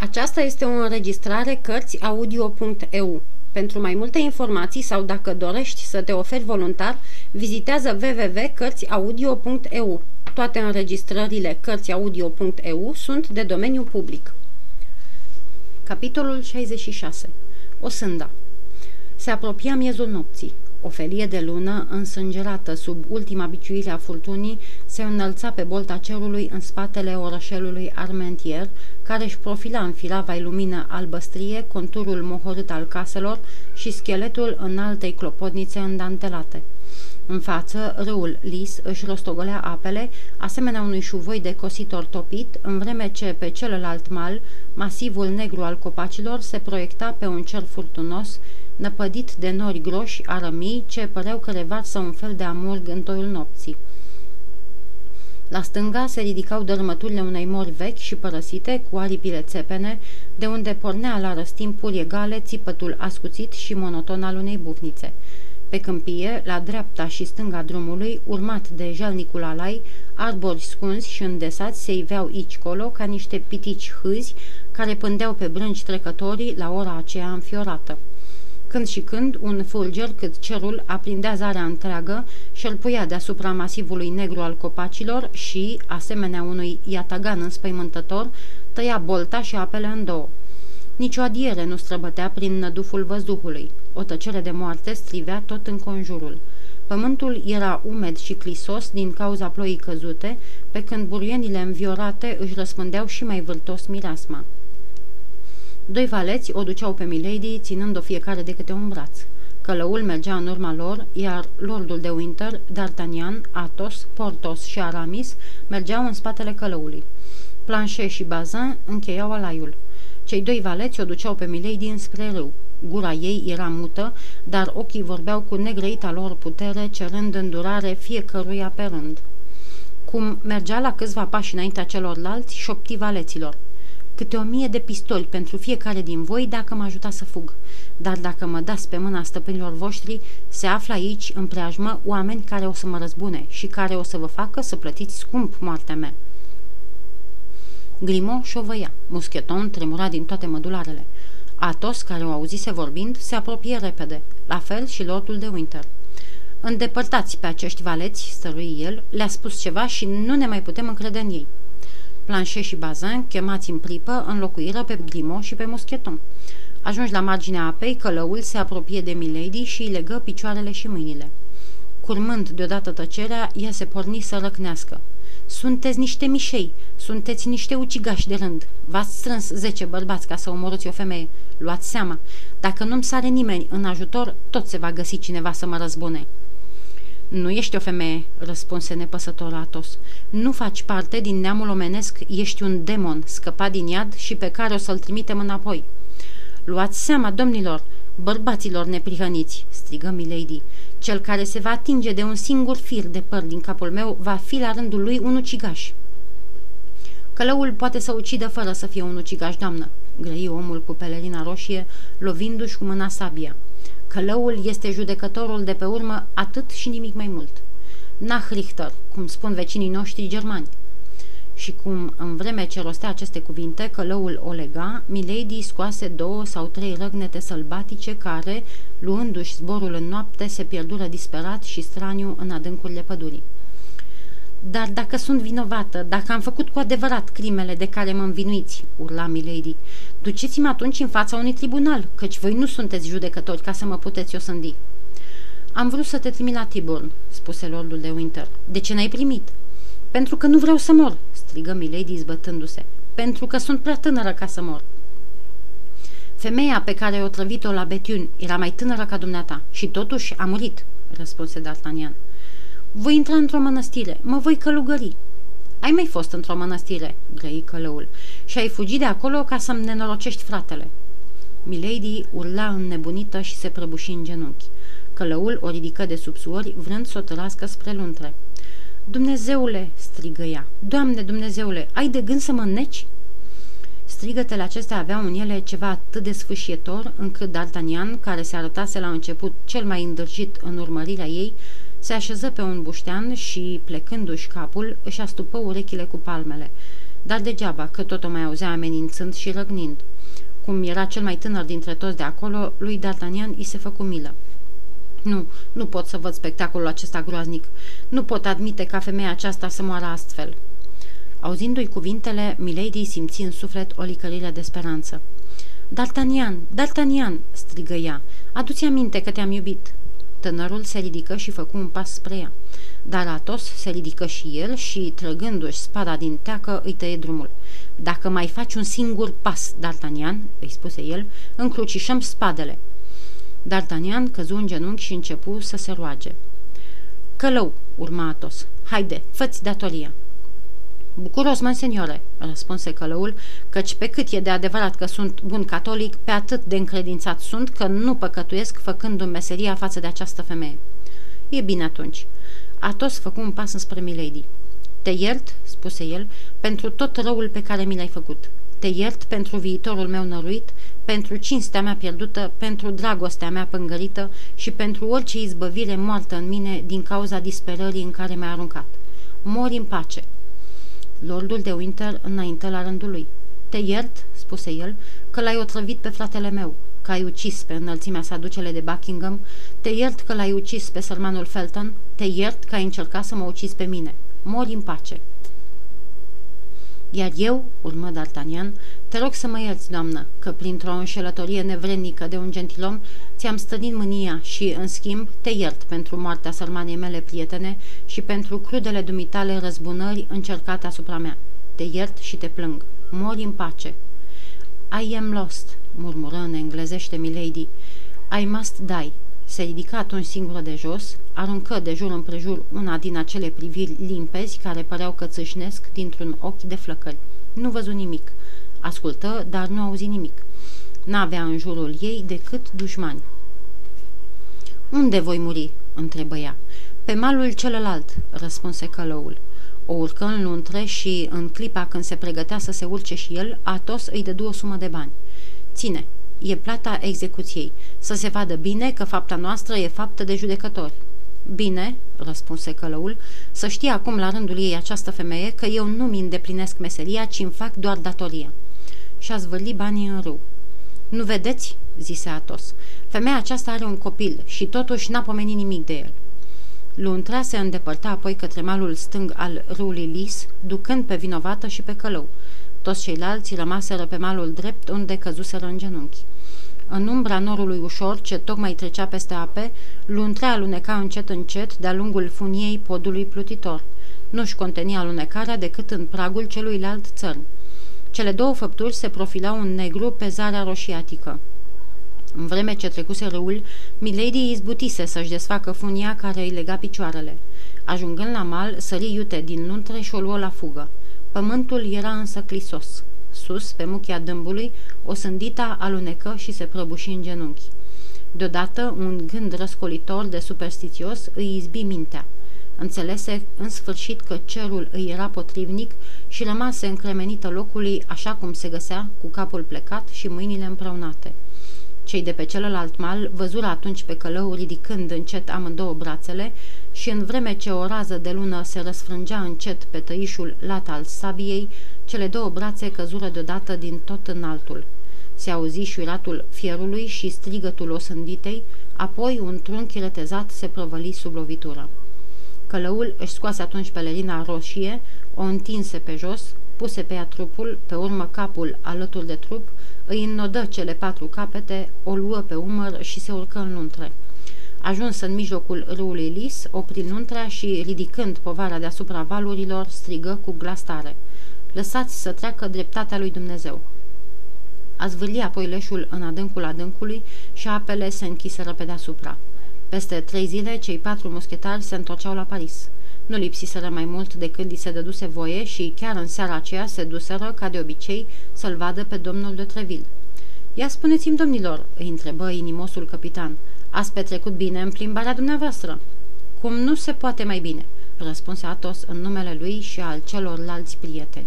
Aceasta este o înregistrare Cărțiaudio.eu. Pentru mai multe informații sau dacă dorești să te oferi voluntar, vizitează www.cărțiaudio.eu. Toate înregistrările Cărțiaudio.eu sunt de domeniu public. Capitolul 66. O sânda Se apropia miezul nopții. O felie de lună, însângerată sub ultima biciuire a furtunii, se înălța pe bolta cerului în spatele orășelului Armentier, care își profila în firavai lumină albăstrie conturul mohorât al caselor și scheletul înaltei clopotnițe îndantelate. În față, râul lis își rostogolea apele, asemenea unui șuvoi de cositor topit, în vreme ce pe celălalt mal, masivul negru al copacilor se proiecta pe un cer furtunos, năpădit de nori groși arămii ce păreau că revarsă un fel de amurg în toiul nopții. La stânga se ridicau dărâmăturile unei mori vechi și părăsite, cu aripile țepene, de unde pornea la răstimpuri egale țipătul ascuțit și monoton al unei bufnițe. Pe câmpie, la dreapta și stânga drumului, urmat de jalnicul alai, arbori scunzi și îndesați se iveau aici colo ca niște pitici hâzi care pândeau pe brânci trecătorii la ora aceea înfiorată. Când și când, un fulger cât cerul aprindea zarea întreagă și îl puia deasupra masivului negru al copacilor și, asemenea unui iatagan înspăimântător, tăia bolta și apele în două. Nici o adiere nu străbătea prin năduful văzduhului. O tăcere de moarte strivea tot în conjurul. Pământul era umed și clisos din cauza ploii căzute, pe când burienile înviorate își răspândeau și mai vârtos mireasma. Doi valeți o duceau pe Milady, ținând-o fiecare de câte un braț. Călăul mergea în urma lor, iar lordul de Winter, D'Artagnan, Athos, Portos și Aramis mergeau în spatele călăului. Planchet și Bazin încheiau alaiul. Cei doi valeți o duceau pe Milady înspre râu. Gura ei era mută, dar ochii vorbeau cu negreita lor putere, cerând îndurare fiecăruia pe rând. Cum mergea la câțiva pași înaintea celorlalți, șopti valeților – câte o mie de pistoli pentru fiecare din voi dacă mă ajuta să fug. Dar dacă mă dați pe mâna stăpânilor voștri, se află aici, în preajmă, oameni care o să mă răzbune și care o să vă facă să plătiți scump moartea mea. Grimoș șovăia. Muscheton tremura din toate mădularele. Atos, care o auzise vorbind, se apropie repede, la fel și lordul de Winter. Îndepărtați pe acești valeți, stărui el, le-a spus ceva și nu ne mai putem încrede în ei. Planchet și Bazin, chemați în pripă, înlocuiră pe Grimaud și pe Muscheton. Ajungi la marginea apei, călăul se apropie de Milady și îi legă picioarele și mâinile. Curmând deodată tăcerea, ea se porni să răcnească. Sunteți niște mișei, sunteți niște ucigași de rând. V-ați strâns zece bărbați ca să omorâți o femeie. Luați seama, dacă nu-mi sare nimeni în ajutor, tot se va găsi cineva să mă răzbune. Nu ești o femeie, răspunse nepăsător Atos. Nu faci parte din neamul omenesc, ești un demon scăpat din iad și pe care o să-l trimitem înapoi. Luați seama, domnilor, bărbaților neprihăniți, strigă Milady. Cel care se va atinge de un singur fir de păr din capul meu va fi la rândul lui un ucigaș. Călăul poate să ucidă fără să fie un ucigaș, doamnă, grăi omul cu pelerina roșie, lovindu-și cu mâna sabia. Călăul este judecătorul de pe urmă atât și nimic mai mult. Nachrichter, cum spun vecinii noștri germani. Și cum, în vreme ce rostea aceste cuvinte, călăul o lega, Milady scoase două sau trei răgnete sălbatice care, luându-și zborul în noapte, se pierdură disperat și straniu în adâncurile pădurii. Dar dacă sunt vinovată, dacă am făcut cu adevărat crimele de care mă învinuiți, urla Milady, duceți-mă atunci în fața unui tribunal, căci voi nu sunteți judecători ca să mă puteți osândi. Am vrut să te trimit la Tiburn, spuse lordul de Winter. De ce n-ai primit? Pentru că nu vreau să mor, strigă Milady zbătându-se. Pentru că sunt prea tânără ca să mor. Femeia pe care o trăvit-o la Betiun era mai tânără ca dumneata și totuși a murit, răspunse D'Artagnan. Voi intra într-o mănăstire, mă voi călugări. Ai mai fost într-o mănăstire, grăi călăul, și ai fugit de acolo ca să-mi nenorocești fratele. Milady urla înnebunită și se prăbuși în genunchi. Călăul o ridică de sub suori, vrând să o tărască spre luntre. Dumnezeule!" strigă ea. Doamne, Dumnezeule, ai de gând să mă neci?" Strigătele acestea aveau în ele ceva atât de sfâșietor, încât D'Artagnan, care se arătase la început cel mai îndrăgit în urmărirea ei, se așeză pe un buștean și, plecându-și capul, își astupă urechile cu palmele. dar degeaba, că tot o mai auzea amenințând și răgnind. Cum era cel mai tânăr dintre toți de acolo, lui D'Artagnan îi se făcu milă. Nu, nu pot să văd spectacolul acesta groaznic. Nu pot admite ca femeia aceasta să moară astfel. Auzindu-i cuvintele, Milady simți în suflet o licărire de speranță. D'Artagnan, D'Artagnan!" strigă ea. Adu-ți aminte că te-am iubit." Tânărul se ridică și făcu un pas spre ea. Dar Atos se ridică și el și, trăgându-și spada din teacă, îi tăie drumul. Dacă mai faci un singur pas, D'Artagnan," îi spuse el, încrucișăm spadele." D'Artagnan căzu în genunchi și începu să se roage. Călău, urma Atos. Haide, fă-ți datoria. Bucuros, măseniore, răspunse călăul, căci pe cât e de adevărat că sunt bun catolic, pe atât de încredințat sunt că nu păcătuiesc făcându-mi meseria față de această femeie. E bine atunci. Atos făcu un pas înspre Milady. Te iert, spuse el, pentru tot răul pe care mi l-ai făcut. Te iert pentru viitorul meu năruit, pentru cinstea mea pierdută, pentru dragostea mea pângărită și pentru orice izbăvire moartă în mine din cauza disperării în care m-ai aruncat. Mori în pace. Lordul de Winter înainte la rândul lui. Te iert, spuse el, că l-ai otrăvit pe fratele meu, că ai ucis pe înălțimea sa ducele de Buckingham, te iert că l-ai ucis pe sărmanul Felton, te iert că ai încercat să mă ucizi pe mine. Mori în pace. Iar eu, urmă D'Artagnan, te rog să mă ierți, doamnă, că printr-o înșelătorie nevrednică de un gentilom ți-am stădit mânia și, în schimb, te iert pentru moartea sărmanei mele prietene și pentru crudele dumitale răzbunări încercate asupra mea. Te iert și te plâng. Mori în pace. I am lost, murmură în englezește Milady. I must die. Se ridică atunci singură de jos, aruncă de jur împrejur una din acele priviri limpezi care păreau că țâșnesc dintr-un ochi de flăcări. Nu văzu nimic. Ascultă, dar nu auzi nimic. N-avea în jurul ei decât dușmani. Unde voi muri?" întrebă ea. Pe malul celălalt," răspunse călăul. O urcă în luntre și, în clipa când se pregătea să se urce și el, Atos îi dădu o sumă de bani. Ține, e plata execuției. Să se vadă bine că fapta noastră e faptă de judecători. Bine, răspunse călăul, să știe acum la rândul ei această femeie că eu nu mi îndeplinesc meseria, ci îmi fac doar datoria. Și a zvârli banii în râu. Nu vedeți?" zise Atos. Femeia aceasta are un copil și totuși n-a pomenit nimic de el." Luntrea se îndepărta apoi către malul stâng al râului Lis, ducând pe vinovată și pe călău. Toți ceilalți rămaseră pe malul drept unde căzuseră în genunchi. În umbra norului ușor, ce tocmai trecea peste ape, luntrea aluneca încet încet de-a lungul funiei podului plutitor. Nu-și conteni alunecarea decât în pragul celuilalt țărm. Cele două făpturi se profilau în negru pe zarea roșiatică. În vreme ce trecuse râul, Milady izbutise să-și desfacă funia care îi lega picioarele. Ajungând la mal, sări iute din luntre și o luă la fugă. Pământul era însă clisos. Sus, pe muchia dâmbului, o sândita alunecă și se prăbuși în genunchi. Deodată, un gând răscolitor de superstițios îi izbi mintea. Înțelese în sfârșit că cerul îi era potrivnic și rămase încremenită locului așa cum se găsea, cu capul plecat și mâinile împreunate. Cei de pe celălalt mal văzură atunci pe călău ridicând încet amândouă brațele și în vreme ce o rază de lună se răsfrângea încet pe tăișul lat al sabiei, cele două brațe căzură deodată din tot înaltul. Se auzi șuiratul fierului și strigătul osânditei, apoi un trunchi retezat se prăvăli sub lovitură. Călăul își scoase atunci pelerina roșie, o întinse pe jos, puse pe ea trupul, pe urmă capul alături de trup, îi înnodă cele patru capete, o luă pe umăr și se urcă în luntre. Ajuns în mijlocul râului Lis, opri nuntrea și, ridicând povara deasupra valurilor, strigă cu glas tare. Lăsați să treacă dreptatea lui Dumnezeu. A zvârli apoi leșul în adâncul adâncului și apele se închiseră pe deasupra. Peste trei zile, cei patru muschetari se întorceau la Paris. Nu lipsiseră mai mult decât li se dăduse voie și chiar în seara aceea se duseră, ca de obicei, să-l vadă pe domnul de Treville. Ia spuneți-mi, domnilor," îi întrebă inimosul capitan, ați petrecut bine în plimbarea dumneavoastră?" Cum nu se poate mai bine," răspunse Atos în numele lui și al celorlalți prieteni.